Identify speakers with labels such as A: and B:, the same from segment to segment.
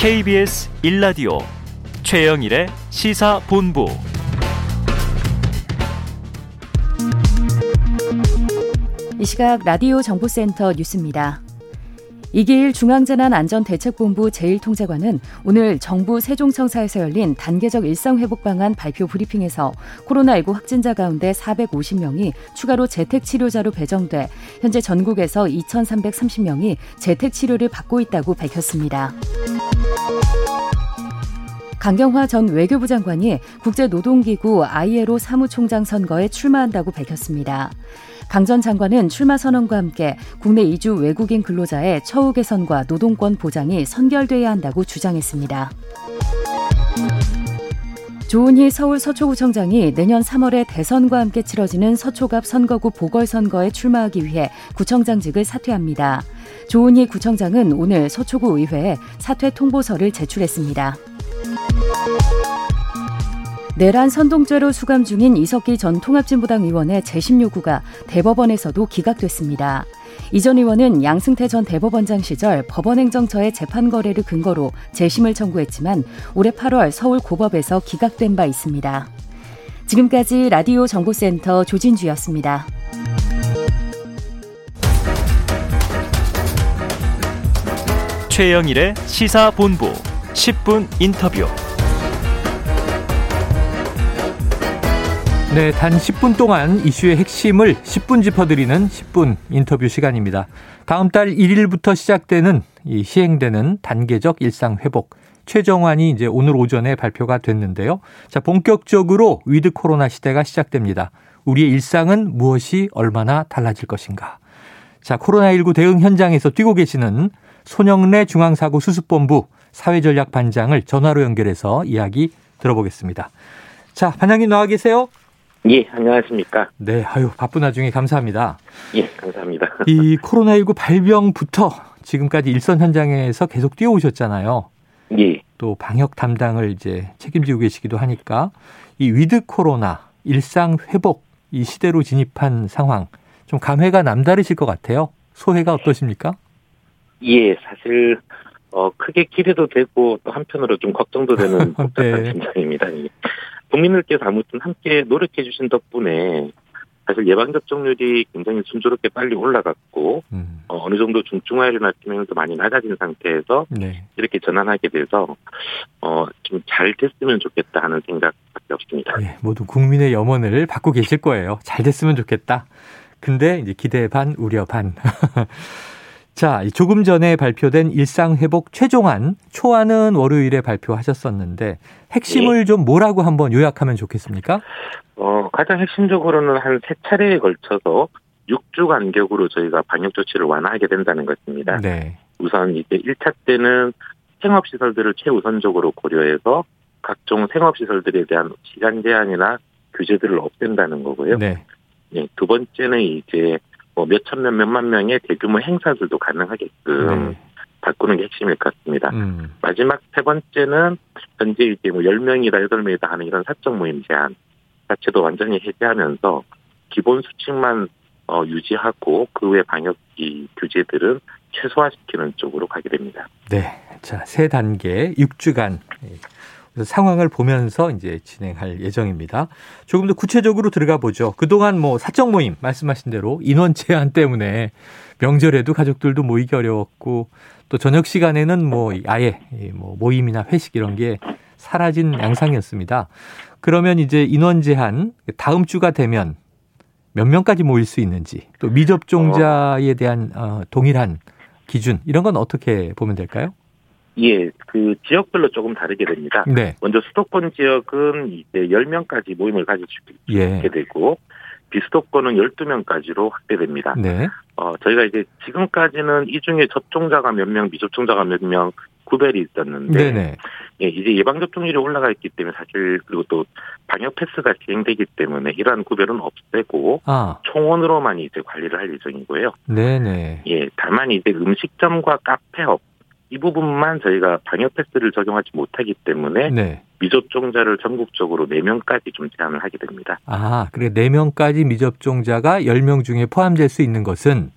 A: KBS 1라디오 최영일의 시사본부
B: 이 시각 라디오 정보센터 뉴스입니다. 이기일 중앙재난안전대책본부 제1통제관은 오늘 정부 세종청사에서 열린 단계적 일상회복 방안 발표 브리핑에서 코로나19 확진자 가운데 450명이 추가로 재택치료자로 배정돼 현재 전국에서 2,330명이 재택치료를 받고 있다고 밝혔습니다. 강경화 전 외교부 장관이 국제노동기구 ILO 사무총장 선거에 출마한다고 밝혔습니다. 강 전 장관은 출마 선언과 함께 국내 이주 외국인 근로자의 처우 개선과 노동권 보장이 선결돼야 한다고 주장했습니다. 조은희 서울 서초구청장이 내년 3월에 대선과 함께 치러지는 서초갑 선거구 보궐선거에 출마하기 위해 구청장직을 사퇴합니다. 조은희 구청장은 오늘 서초구 의회에 사퇴 통보서를 제출했습니다. 내란 선동죄로 수감 중인 이석기 전 통합진보당 의원의 재심 요구가 대법원에서도 기각됐습니다. 이 전 의원은 양승태 전 대법원장 시절 법원행정처의 재판 거래를 근거로 재심을 청구했지만 올해 8월 서울 고법에서 기각된 바 있습니다. 지금까지 라디오 정보센터 조진주였습니다.
A: 최영일의 시사본부 10분 인터뷰.
C: 네, 단 10분 동안 이슈의 핵심을 10분 짚어드리는 10분 인터뷰 시간입니다. 다음 달 1일부터 시작되는 이 시행되는 단계적 일상 회복 최종안이 이제 오늘 오전에 발표가 됐는데요. 자, 본격적으로 위드 코로나 시대가 시작됩니다. 우리의 일상은 무엇이 얼마나 달라질 것인가? 자, 코로나19 대응 현장에서 뛰고 계시는 손영래 중앙사고 수습본부 사회전략 반장을 전화로 연결해서 이야기 들어보겠습니다. 자, 반장님 나와 계세요?
D: 예, 안녕하십니까.
C: 네, 아유, 바쁜 와중에 감사합니다.
D: 예, 감사합니다.
C: 이 코로나19 발병부터 지금까지 일선 현장에서 계속 뛰어오셨잖아요.
D: 예.
C: 또 방역 담당을 이제 책임지고 계시기도 하니까 이 위드 코로나 일상 회복 이 시대로 진입한 상황 좀 감회가 남다르실 것 같아요. 소회가 어떠십니까?
D: 예, 사실 어 크게 기대도 되고 또 한편으로 좀 걱정도 되는 복잡한
C: 네.
D: 심정입니다. 예. 국민들께서 아무튼 함께 노력해 주신 덕분에 사실 예방 접종률이 굉장히 순조롭게 빨리 올라갔고
C: 음,
D: 어, 어느 정도 중증화율이나 치명률도 많이 낮아진 상태에서
C: 네.
D: 이렇게 전환하게 돼서 어 좀 잘 됐으면 좋겠다 하는 생각밖에 없습니다.
C: 예, 모두 국민의 염원을 받고 계실 거예요. 잘 됐으면 좋겠다. 근데 이제 기대 반, 우려 반. 자, 이 조금 전에 발표된 일상회복 최종안, 초안은 월요일에 발표하셨었는데, 핵심을 좀 뭐라고 한번 요약하면 좋겠습니까?
D: 어, 가장 핵심적으로는 한 세 차례에 걸쳐서 6주 간격으로 저희가 방역 조치를 완화하게 된다는 것입니다.
C: 네.
D: 우선 이제 1차 때는 생업시설들을 최우선적으로 고려해서 각종 생업시설들에 대한 시간 제한이나 규제들을 없앤다는 거고요.
C: 네.
D: 예, 두 번째는 이제 뭐 몇천 명, 몇만 명의 대규모 행사들도 가능하게끔
C: 네.
D: 바꾸는 게 핵심일 것 같습니다.
C: 음,
D: 마지막 세 번째는 현재 이제 뭐 10명이다, 8명이다 하는 이런 사적 모임 제한 자체도 완전히 해제하면서 기본 수칙만 어, 유지하고 그 외 방역 이 규제들은 최소화시키는 쪽으로 가게 됩니다.
C: 네. 자, 세 단계, 6주간. 상황을 보면서 이제 진행할 예정입니다. 조금 더 구체적으로 들어가 보죠. 그동안 뭐 사적 모임 말씀하신 대로 인원 제한 때문에 명절에도 가족들도 모이기 어려웠고 또 저녁 시간에는 뭐 아예 뭐 모임이나 회식 이런 게 사라진 양상이었습니다. 그러면 이제 인원 제한 다음 주가 되면 몇 명까지 모일 수 있는지 또 미접종자에 대한 어, 동일한 기준 이런 건 어떻게 보면 될까요?
D: 예, 그 지역별로 조금 다르게 됩니다.
C: 네.
D: 먼저 수도권 지역은 이제 10명까지 모임을 가질 수
C: 예.
D: 있게 되고 비수도권은 12명까지로 확대됩니다.
C: 네.
D: 어, 저희가 이제 지금까지는 이 중에 접종자가 몇 명, 미접종자가 몇 명 구별이 있었는데
C: 네네.
D: 예, 이제 예방 접종률이 올라가 있기 때문에 사실 그리고 또 방역 패스가 시행되기 때문에 이러한 구별은 없애고
C: 아,
D: 총원으로만 이제 관리를 할 예정이고요.
C: 네네.
D: 예, 다만 이제 음식점과 카페업 이 부분만 저희가 방역 패스를 적용하지 못하기 때문에
C: 네.
D: 미접종자를 전국적으로 4명까지 좀 제한을 하게 됩니다.
C: 아, 그래 4명까지 미접종자가 10명 중에 포함될 수 있는 것은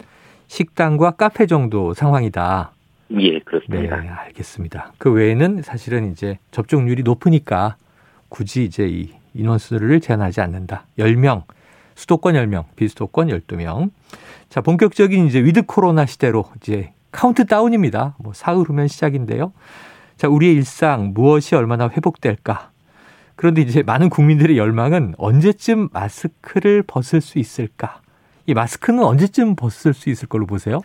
C: 식당과 카페 정도 상황이다.
D: 예, 그렇습니다.
C: 네, 알겠습니다. 그 외에는 사실은 이제 접종률이 높으니까 굳이 이제 이 인원수를 제한하지 않는다. 10명, 수도권 10명, 비수도권 12명. 자, 본격적인 이제 위드 코로나 시대로 이제 카운트다운입니다. 뭐 사흘 후면 시작인데요. 자, 우리의 일상 무엇이 얼마나 회복될까? 그런데 이제 많은 국민들의 열망은 언제쯤 마스크를 벗을 수 있을까? 이 마스크는 언제쯤 벗을 수 있을 걸로 보세요?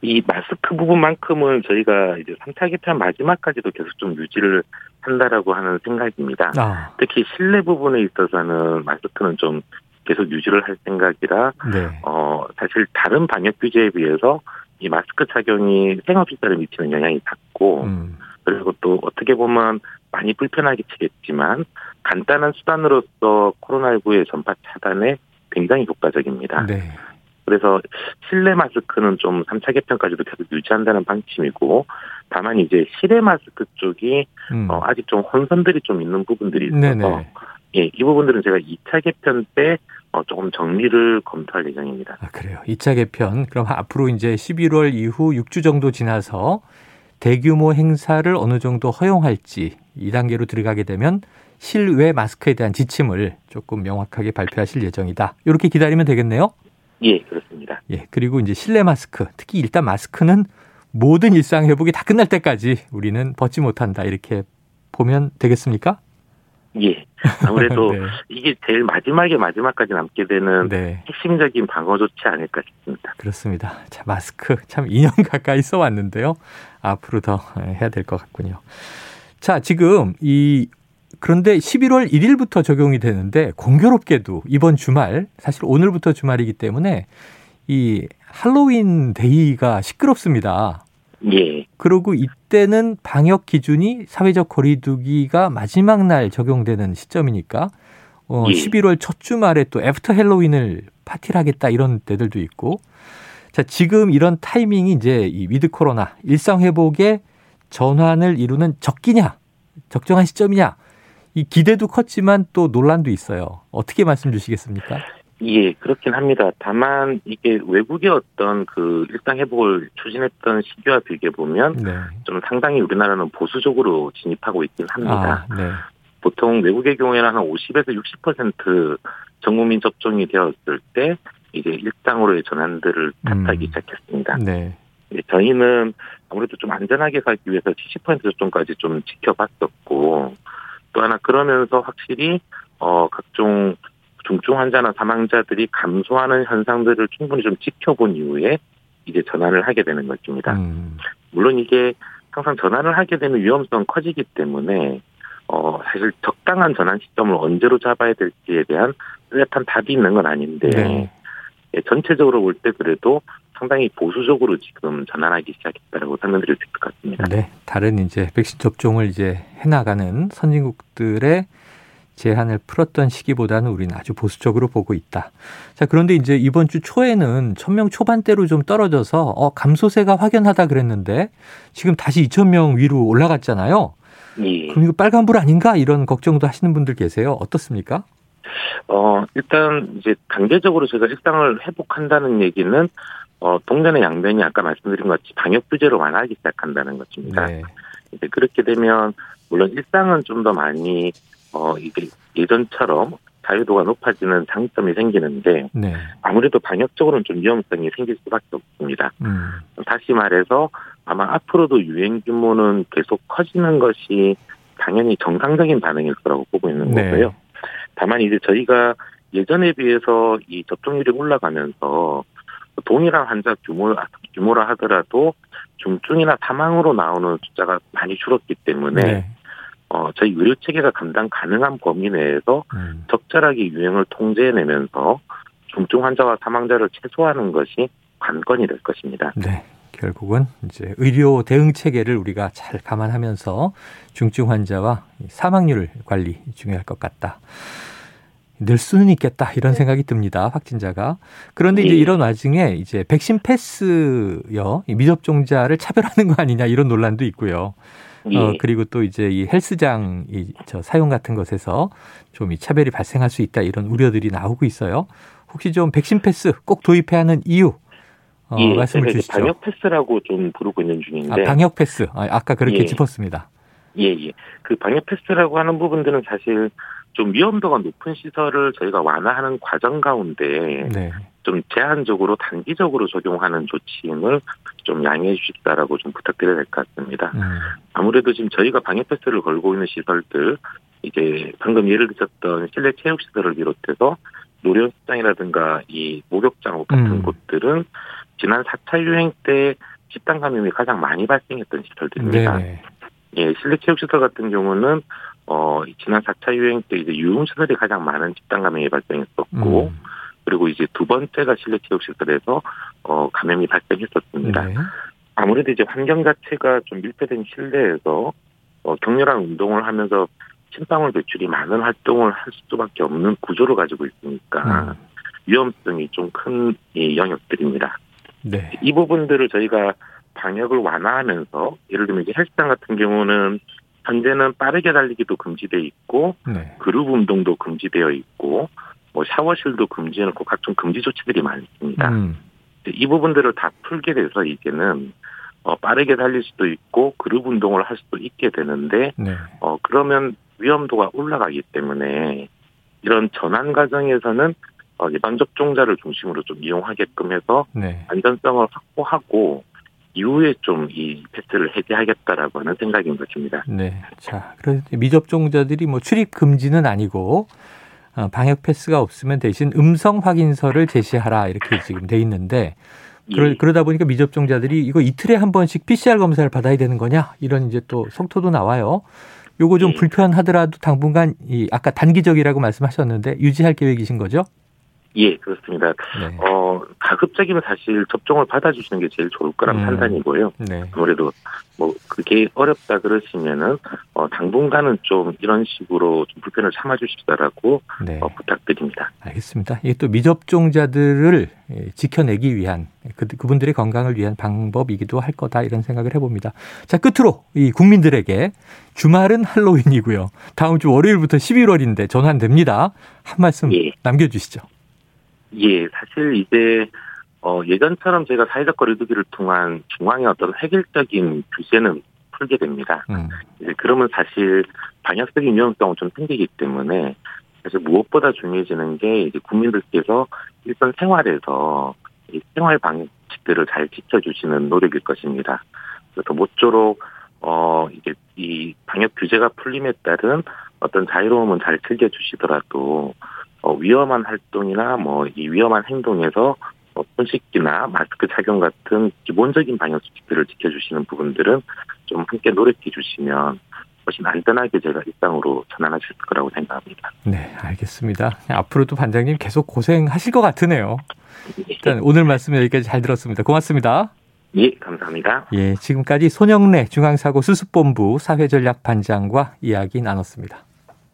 D: 이 마스크 부분만큼은 저희가 이제 3차 개편 마지막까지도 계속 좀 유지를 한다라고 하는 생각입니다.
C: 아,
D: 특히 실내 부분에 있어서는 마스크는 좀 계속 유지를 할 생각이라
C: 네.
D: 어 사실 다른 방역 규제에 비해서 이 마스크 착용이 생업시설에 미치는 영향이 작고
C: 음,
D: 그리고 또 어떻게 보면 많이 불편하게 치겠지만 간단한 수단으로서 코로나19의 전파 차단에 굉장히 효과적입니다.
C: 네.
D: 그래서 실내 마스크는 좀 3차 개편까지도 계속 유지한다는 방침이고 다만 이제 실외 마스크 쪽이
C: 음.
D: 어, 아직 좀 혼선들이 좀 있는 부분들이 있어서
C: 네네.
D: 예, 이 부분들은 제가 2차 개편 때 어, 조금 정리를 검토할 예정입니다.
C: 아, 그래요. 2차 개편. 그럼 앞으로 이제 11월 이후 6주 정도 지나서 대규모 행사를 어느 정도 허용할지 2단계로 들어가게 되면 실외 마스크에 대한 지침을 조금 명확하게 발표하실 예정이다. 이렇게 기다리면 되겠네요.
D: 예, 그렇습니다.
C: 예. 그리고 이제 실내 마스크, 특히 일단 마스크는 모든 일상 회복이 다 끝날 때까지 우리는 벗지 못한다. 이렇게 보면 되겠습니까?
D: 예. 아무래도
C: 네.
D: 이게 제일 마지막에 마지막까지 남게 되는
C: 네.
D: 핵심적인 방어 조치 아닐까 싶습니다.
C: 그렇습니다. 자, 마스크 참 2년 가까이 써왔는데요. 앞으로 더 해야 될 것 같군요. 자, 지금 이 그런데 11월 1일부터 적용이 되는데 공교롭게도 이번 주말 사실 오늘부터 주말이기 때문에 이 할로윈 데이가 시끄럽습니다.
D: 예.
C: 그리고 이때는 방역 기준이 사회적 거리두기가 마지막 날 적용되는 시점이니까 어,
D: 예.
C: 11월 첫 주말에 또 after Halloween을 파티를 하겠다 이런 데들도 있고 자 지금 이런 타이밍이 이제 이 위드 코로나 일상 회복의 전환을 이루는 적기냐 적정한 시점이냐 이 기대도 컸지만 또 논란도 있어요. 어떻게 말씀 주시겠습니까?
D: 예, 그렇긴 합니다. 다만 이게 외국의 어떤 그 일상 회복을 추진했던 시기와 비교해 보면
C: 네.
D: 좀 상당히 우리나라는 보수적으로 진입하고 있긴 합니다.
C: 아, 네.
D: 보통 외국의 경우에는 한 50에서 60% 전국민 접종이 되었을 때 이제 일상으로의 전환들을 탓하기
C: 음.
D: 시작했습니다.
C: 네.
D: 예, 저희는 아무래도 좀 안전하게 가기 위해서 70% 접종까지 좀 지켜봤었고 또 하나 그러면서 확실히 어 각종 중증 환자나 사망자들이 감소하는 현상들을 충분히 좀 지켜본 이후에 이제 전환을 하게 되는 것입니다.
C: 음.
D: 물론 이게 항상 전환을 하게 되면 위험성 커지기 때문에 어 사실 적당한 전환 시점을 언제로 잡아야 될지에 대한 뚜렷한 답이 있는 건 아닌데
C: 네.
D: 예, 전체적으로 볼 때 그래도 상당히 보수적으로 지금 전환하기 시작했다라고 설명드릴 수 있을 것 같습니다.
C: 네, 다른 이제 백신 접종을 이제 해나가는 선진국들의 제한을 풀었던 시기보다는 우리는 아주 보수적으로 보고 있다. 자, 그런데 이제 이번 주 초에는 1000명 초반대로 좀 떨어져서 어, 감소세가 확연하다 그랬는데 지금 다시 2000명 위로 올라갔잖아요.
D: 예.
C: 그럼 이거 빨간불 아닌가 이런 걱정도 하시는 분들 계세요. 어떻습니까?
D: 어, 일단 이제 단계적으로 제가 일상을 회복한다는 얘기는 어, 동전의 양면이 아까 말씀드린 것 같이 방역 규제로 완화하기 시작한다는 것입니다.
C: 네.
D: 이제 그렇게 되면 물론 일상은 좀 더 많이 어, 이게 예전처럼 자유도가 높아지는 장점이 생기는데
C: 네.
D: 아무래도 방역적으로는 좀 위험성이 생길 수밖에 없습니다.
C: 음.
D: 다시 말해서 아마 앞으로도 유행 규모는 계속 커지는 것이 당연히 정상적인 반응일 거라고 보고 있는
C: 네.
D: 거고요. 다만 이제 저희가 예전에 비해서 이 접종률이 올라가면서 동일한 환자 규모, 규모라 하더라도 중증이나 사망으로 나오는 숫자가 많이 줄었기 때문에
C: 네.
D: 어, 저희 의료 체계가 감당 가능한 범위 내에서
C: 음.
D: 적절하게 유행을 통제해내면서 중증 환자와 사망자를 최소화하는 것이 관건이 될 것입니다.
C: 네. 결국은 이제 의료 대응 체계를 우리가 잘 감안하면서 중증 환자와 사망률 관리 중요할 것 같다. 늘 수는 있겠다 이런 생각이 듭니다. 확진자가. 그런데 이제
D: 예.
C: 이런 와중에 이제 백신 패스여 이 미접종자를 차별하는 거 아니냐 이런 논란도 있고요.
D: 예.
C: 어, 그리고 또 이제 이 헬스장 이 저 사용 같은 것에서 좀 이 차별이 발생할 수 있다 이런 우려들이 나오고 있어요. 혹시 좀 백신 패스 꼭 도입해야 하는 이유 어,
D: 예,
C: 말씀을 주시죠.
D: 방역 패스라고 좀 부르고 있는 중인데
C: 아, 방역 패스. 아, 아까 그렇게
D: 예.
C: 짚었습니다.
D: 예, 예. 그 방역 패스라고 하는 부분들은 사실 좀 위험도가 높은 시설을 저희가 완화하는 과정 가운데
C: 네.
D: 좀 제한적으로 단기적으로 적용하는 조치임을 좀 양해해 주십사라고 좀 부탁드려야 될 것 같습니다.
C: 음,
D: 아무래도 지금 저희가 방역 패스를 걸고 있는 시설들 이제 방금 예를 드셨던 실내 체육 시설을 비롯해서 노련시장이라든가 이 목욕장 같은
C: 음.
D: 곳들은 지난 4차 유행 때 집단 감염이 가장 많이 발생했던 시설들입니다.
C: 네네.
D: 예, 실내 체육 시설 같은 경우는 어 지난 4차 유행 때 이제 유흥 시설이 가장 많은 집단 감염이 발생했었고
C: 음,
D: 그리고 이제 두 번째가 실내 체육 시설에서 어 감염이 발생했었습니다.
C: 네.
D: 아무래도 이제 환경 자체가 좀 밀폐된 실내에서 어, 격렬한 운동을 하면서 침방울 배출이 많은 활동을 할 수밖에 없는 구조를 가지고 있으니까
C: 음,
D: 위험성이 좀 큰 영역들입니다.
C: 네.
D: 이 부분들을 저희가 방역을 완화하면서 예를 들면 이제 헬스장 같은 경우는 현재는 빠르게 달리기도 금지돼 있고
C: 네.
D: 그룹 운동도 금지되어 있고 뭐 샤워실도 금지해놓고 각종 금지 조치들이 많습니다.
C: 음,
D: 이 부분들을 다 풀게 돼서 이제는 어, 빠르게 달릴 수도 있고 그룹 운동을 할 수도 있게 되는데
C: 네.
D: 어, 그러면 위험도가 올라가기 때문에 이런 전환 과정에서는 어, 예방 접종자를 중심으로 좀 이용하게끔 해서
C: 네.
D: 안전성을 확보하고 이후에 좀 이 패스를 해제하겠다라고 하는 생각인 것입니다.
C: 네. 자, 그래서 미접종자들이 뭐 출입 금지는 아니고 어, 방역 패스가 없으면 대신 음성 확인서를 제시하라 이렇게 지금 돼 있는데 그러,
D: 예.
C: 그러다 보니까 미접종자들이 이거 이틀에 한 번씩 PCR 검사를 받아야 되는 거냐 이런 이제 또 속토도 나와요. 요거 좀
D: 예.
C: 불편하더라도 당분간 이 아까 단기적이라고 말씀하셨는데 유지할 계획이신 거죠?
D: 예, 그렇습니다.
C: 네.
D: 어, 가급적이면 사실 접종을 받아주시는 게 제일 좋을 거란
C: 음.
D: 판단이고요.
C: 네.
D: 아무래도 뭐 그게 어렵다 그러시면은 어, 당분간은 좀 이런 식으로 좀 불편을 참아주십사라고
C: 네.
D: 어, 부탁드립니다.
C: 알겠습니다. 이게 또 미접종자들을 예, 지켜내기 위한 그, 그분들의 건강을 위한 방법이기도 할 거다 이런 생각을 해봅니다. 자 끝으로 이 국민들에게 주말은 할로윈이고요. 다음 주 월요일부터 11월인데 전환됩니다. 한 말씀
D: 예.
C: 남겨주시죠.
D: 예, 사실 이제 어, 예전처럼 제가 사회적 거리두기를 통한 중앙의 어떤 획일적인 규제는 풀게 됩니다.
C: 음,
D: 이제 그러면 사실 방역적인 위험성은 좀 생기기 때문에 사실 무엇보다 중요해지는 게 이제 국민들께서 일선 생활에서 이 생활 방식들을 잘 지켜주시는 노력일 것입니다. 그래서 모쪼록 어 이게 이 방역 규제가 풀림에 따른 어떤 자유로움은 잘 즐겨주시더라도 어, 위험한 활동이나 뭐 이 위험한 행동에서 어, 손 씻기나 마스크 착용 같은 기본적인 방역 수칙들을 지켜주시는 부분들은 좀 함께 노력해 주시면 훨씬 안전하게 제가 일상으로 전환하실 거라고 생각합니다.
C: 네, 알겠습니다. 앞으로도 반장님 계속 고생하실 것 같으네요.
D: 예,
C: 일단 오늘 말씀 여기까지 잘 들었습니다. 고맙습니다.
D: 예 감사합니다.
C: 예, 지금까지 손영래 중앙사고 수습본부 사회전략 반장과 이야기 나눴습니다.